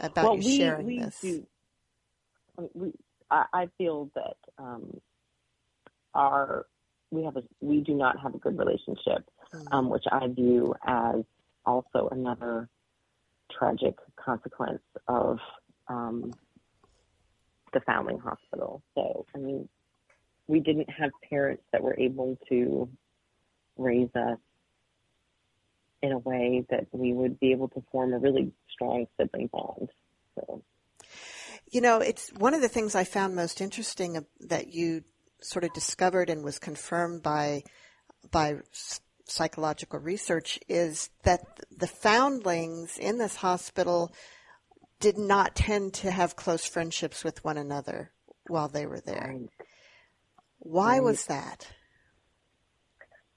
About well, you we, sharing we this? Do, we, I, I feel that um, our we have a we do not have a good relationship, mm. um, which I view as also another tragic consequence of um, the foundling hospital. So, I mean, we didn't have parents that were able to raise us in a way that we would be able to form a really strong sibling bond. So. You know, it's one of the things I found most interesting that you sort of discovered and was confirmed by by psychological research is that the foundlings in this hospital did not tend to have close friendships with one another while they were there. Right. Why right. was that?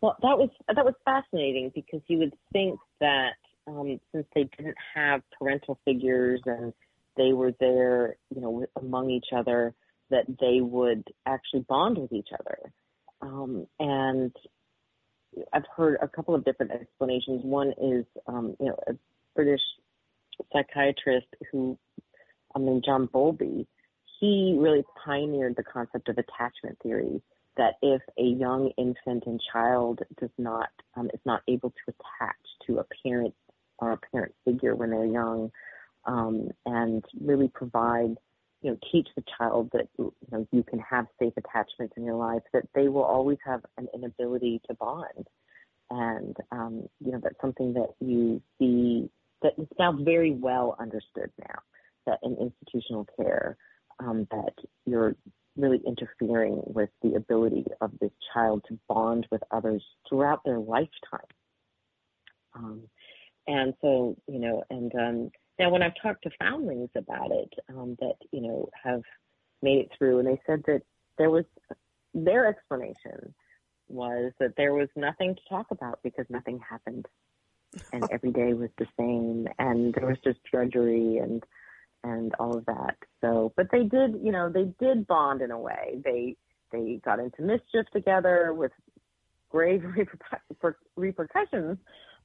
Well, that was that was fascinating because you would think that um, since they didn't have parental figures and they were there, you know, among each other, that they would actually bond with each other. Um, and I've heard a couple of different explanations. One is, um, you know, a British psychiatrist who, I mean, John Bowlby, he really pioneered the concept of attachment theory. That if a young infant and child does not um, is not able to attach to a parent or a parent figure when they're young, um, and really provide, you know, teach the child that you know you can have safe attachments in your life, that they will always have an inability to bond, and um, you know that's something that you see that is now very well understood now that in institutional care um, that you're really interfering with the ability of this child to bond with others throughout their lifetime. Um, and so, you know, and um, now when I've talked to foundlings about it, um, that you know have made it through, and they said that there was their explanation was that there was nothing to talk about because nothing happened and every day was the same and there was just drudgery and and all of that. So but they did you know they did bond in a way. They they got into mischief together with grave [laughs] reper- repercussions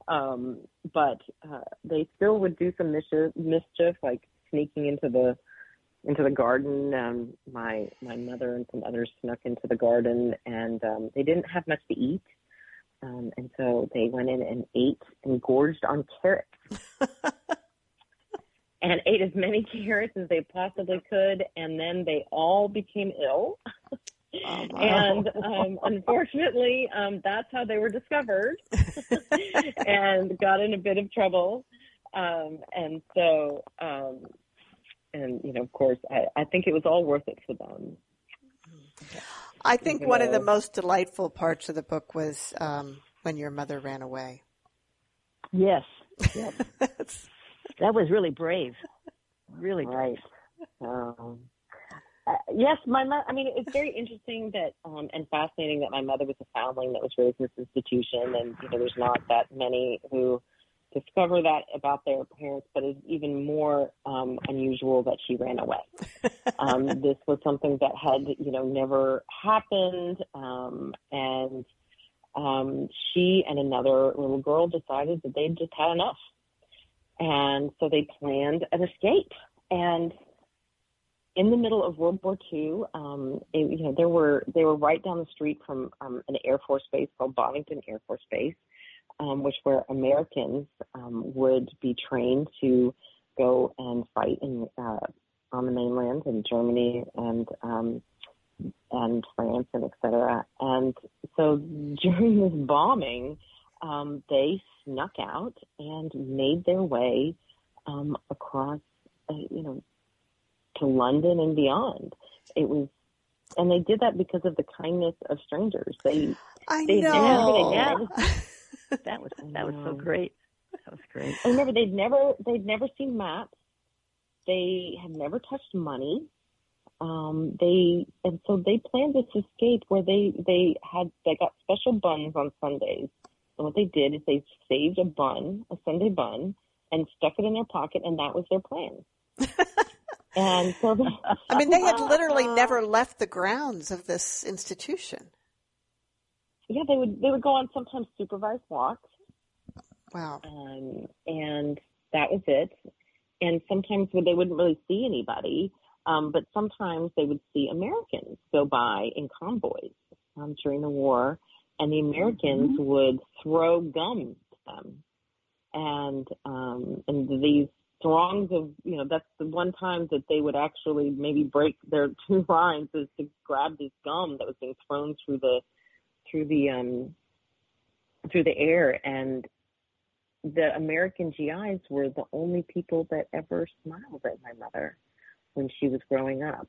um but uh, they still would do some mischief mischief like sneaking into the into the garden. Um my my mother and some others snuck into the garden and um they didn't have much to eat. Um, and so they went in and ate and gorged on carrots. [laughs] and ate as many [laughs] carrots as they possibly could, and then they all became ill. Oh, [laughs] wow. and um, unfortunately, um, that's how they were discovered [laughs] and got in a bit of trouble. Um, and so, um, and you know, of course, I, I think it was all worth it for them. I think one of the most delightful parts of the book was um, when your mother ran away. Yes. Yep. That was really brave. Really right. Um, uh, yes, my mother. I mean, it's very interesting that um, and fascinating that my mother was a foundling that was raised in this institution, and you know, there's not that many who discover that about their parents, but it's even more um, unusual that she ran away. [laughs] um, this was something that had, you know, never happened, um, and um, she and another little girl decided that they'd just had enough, and so they planned an escape. And in the middle of World War II. Um, it, you know, there were they were right down the street from um, an Air Force base called Bovingdon Air Force Base, um, which where Americans um, would be trained to go and fight in uh, on the mainland in Germany and um, and France and et cetera. And so [laughs] during this bombing, um, they snuck out and made their way um, across, uh, you know, to London and beyond. It was, and they did that because of the kindness of strangers. They, I they know. Never, yeah. [laughs] that was that was so great. That was great. I remember they'd never they'd never seen maps. They had never touched money. Um, they and so they planned this escape where they they had they got special buns on Sundays. And what they did is they saved a bun, a Sunday bun, and stuck it in their pocket, and that was their plan. [laughs] and so, I mean, they had literally [laughs] never left the grounds of this institution. Yeah, they would they would go on sometimes supervised walks. Wow. Um, and that was it. And sometimes they wouldn't really see anybody, um, but sometimes they would see Americans go by in convoys um, during the war, and the Americans mm-hmm. would throw gum to them. And um, and these throngs of you know that's the one time that they would actually maybe break their [laughs] two lines is to grab this gum that was being thrown through the through the um through the air and the American GIs were the only people that ever smiled at my mother when she was growing up.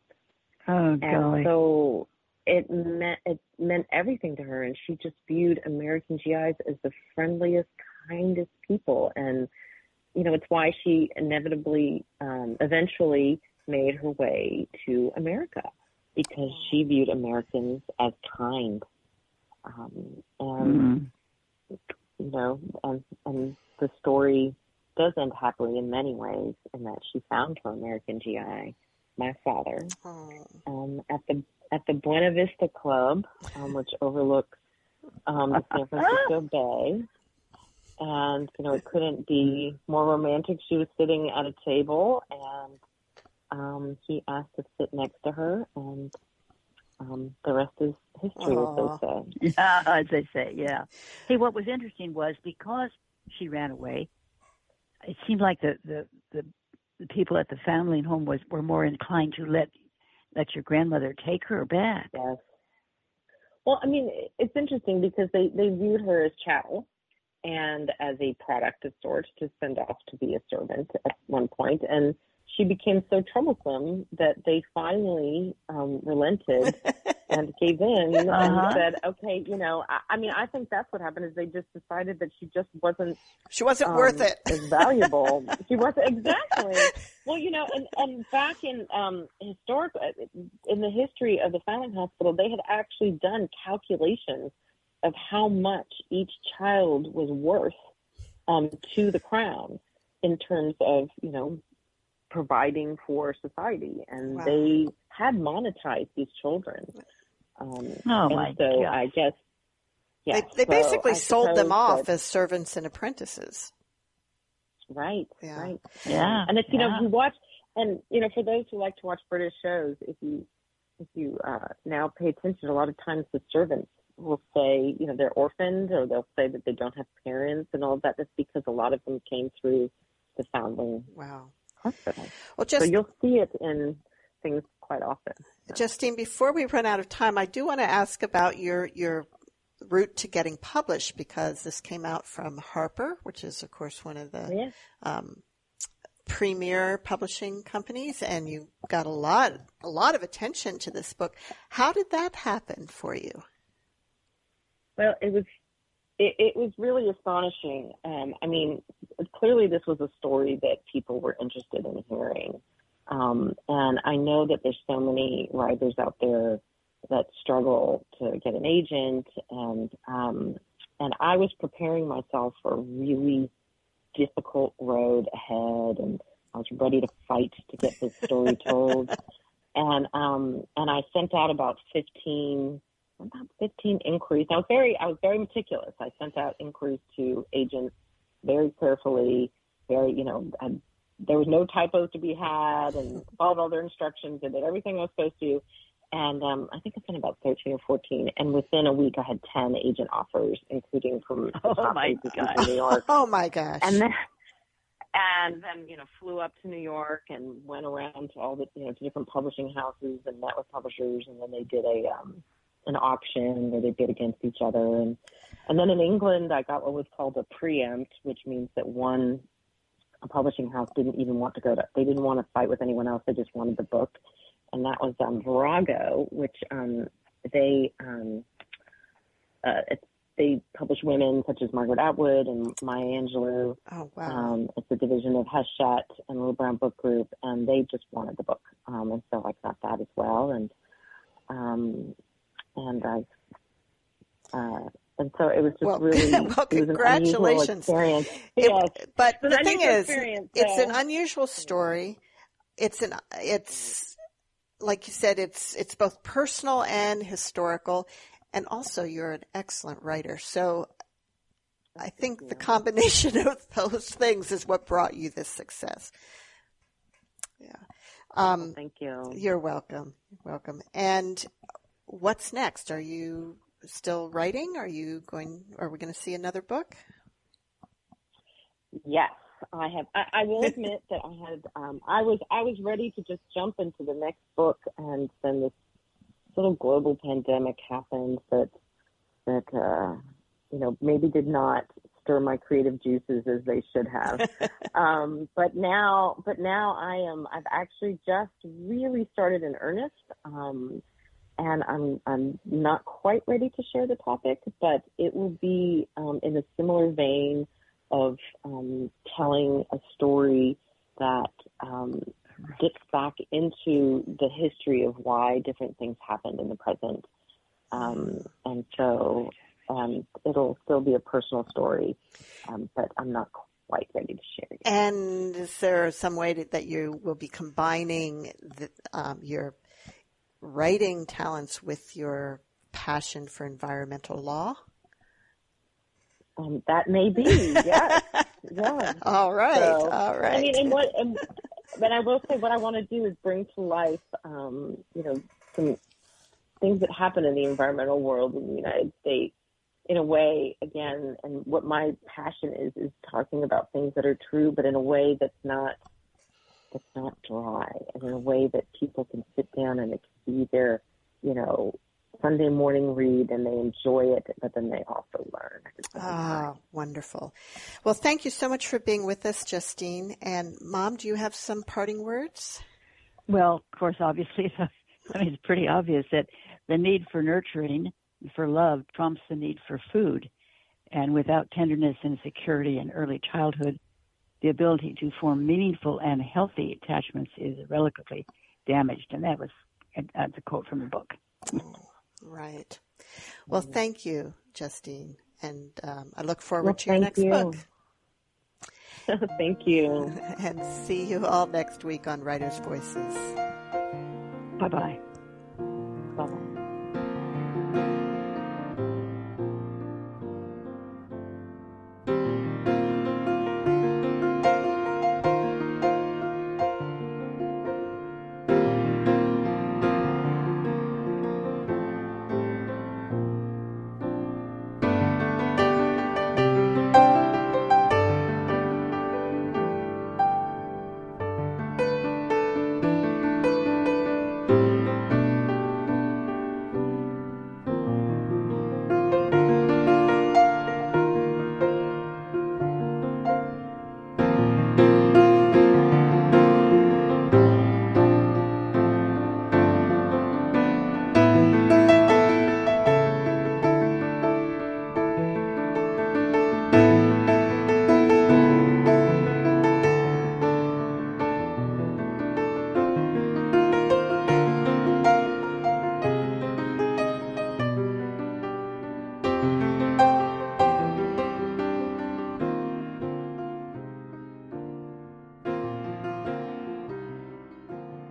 Oh, and so it meant it meant everything to her, and she just viewed American GIs as the friendliest, kindest people. And you know, it's why she inevitably, um, eventually, made her way to America because she viewed Americans as kind. Um, and mm-hmm. you know, and and the story does end happily in many ways in that she found her American GI, my father, um, at the at the Buena Vista Club, um, which overlooks um, the San Francisco [laughs] Bay. And you know, it couldn't be more romantic. She was sitting at a table, and um, he asked to sit next to her, and um, the rest is history, Aww. as they say. Yeah, [laughs] as they say, yeah. Hey, what was interesting was because she ran away, it seemed like the the the, the people at the family home was were more inclined to let let your grandmother take her back. Yes. Well, I mean, it's interesting because they they viewed her as chattel and as a product of sorts to send off to be a servant at one point, and she became so troublesome that they finally um, relented [laughs] and gave in uh-huh. and said, "Okay, you know." I, I, mean, I think that's what happened is they just decided that she just wasn't. She wasn't um, worth it. as valuable. [laughs] she wasn't exactly. Well, you know, and and back in um, historic in the history of the Foundling Hospital, they had actually done calculations of how much each child was worth um, to the crown in terms of you know providing for society, and wow. they had monetized these children. Um, oh my so gosh. I guess yeah, they, they so basically I sold them off that, as servants and apprentices. Right, yeah. right. Yeah, and it's you yeah. know you watch, and you know for those who like to watch British shows, if you if you uh, now pay attention, a lot of times the servants will say, you know, they're orphaned or they'll say that they don't have parents and all of that. That's because a lot of them came through the foundling wow hospital. Well, just, so you'll see it in things quite often. Justine, before we run out of time, I do want to ask about your your route to getting published because this came out from Harper, which is of course one of the yeah. um, premier publishing companies, and you got a lot a lot of attention to this book. How did that happen for you? Well, it was it, it was really astonishing. Um, I mean, clearly this was a story that people were interested in hearing. Um, and I know that there's so many writers out there that struggle to get an agent and um, and I was preparing myself for a really difficult road ahead and I was ready to fight to get this story [laughs] told. And um and I sent out about fifteen about 15 inquiries. I was very, I was very meticulous. I sent out inquiries to agents very carefully, very, you know, I there was no typos to be had and followed all their instructions and did everything I was supposed to. And um, I think I've been about 13 or 14. And within a week, I had 10 agent offers, including from oh my New York. [laughs] oh my gosh! And then, and then you know, flew up to New York and went around to all the you know to different publishing houses and met with publishers. And then they did a um, an auction where they bid against each other. And and then in England, I got what was called a preempt, which means that one a publishing house didn't even want to go to. They didn't want to fight with anyone else. They just wanted the book and that was um, Virago, which um, they um, uh, they publish women such as Margaret Atwood and Maya Angelou. Oh wow! Um, it's a division of Hachette and Little Brown Book Group, and they just wanted the book, um, and so I got that as well, and um, and I. Uh, and so it was just well, [laughs] really well, congratulations. experience. It, yes. But the thing is, it's an unusual story. It's an it's like you said, it's it's both personal and historical, and also you're an excellent writer. So I think the combination [laughs] of those things is what brought you this success. Yeah. Um, Thank you. You're welcome. You're welcome. And what's next? Are you still writing? Are you going? Are we going to see another book? Yes. I have. I, I will admit that I had. Um, I was. I was ready to just jump into the next book, and then this sort of global pandemic happened that that uh, you know maybe did not stir my creative juices as they should have. [laughs] um, but now, but now I am. I've actually just really started in earnest. Um, and I'm I'm not quite ready to share the topic, but it will be um, in a similar vein of um, telling a story that um, gets back into the history of why different things happened in the present. Um, and so um, it'll still be a personal story, um, but I'm not quite ready to share it. And is there some way that you will be combining the, your writing talents with your passion for environmental law? Um, that may be, yes, [laughs] yeah. All right, so, all right. I mean, and what, and, but I will say, what I want to do is bring to life, um, you know, some things that happen in the environmental world in the United States, in a way, again, and what my passion is is talking about things that are true, but in a way that's not that's not dry, and in a way that people can sit down and it can be their, you know, Sunday morning read and they enjoy it, but then they also learn. Ah, wonderful. Well, thank you so much for being with us, Justine. And Mom, do you have some parting words? Well, of course, obviously, [laughs] I mean, it's pretty obvious that the need for nurturing, for love, trumps the need for food. And without tenderness and security in early childhood, the ability to form meaningful and healthy attachments is irrevocably damaged. And that was that's a quote from the book. Right. Well, mm-hmm. thank you, Justine, and um, I look forward well, to your next you. book. [laughs] thank you. [laughs] and see you all next week on Writers' Voices. Bye bye. Bye bye.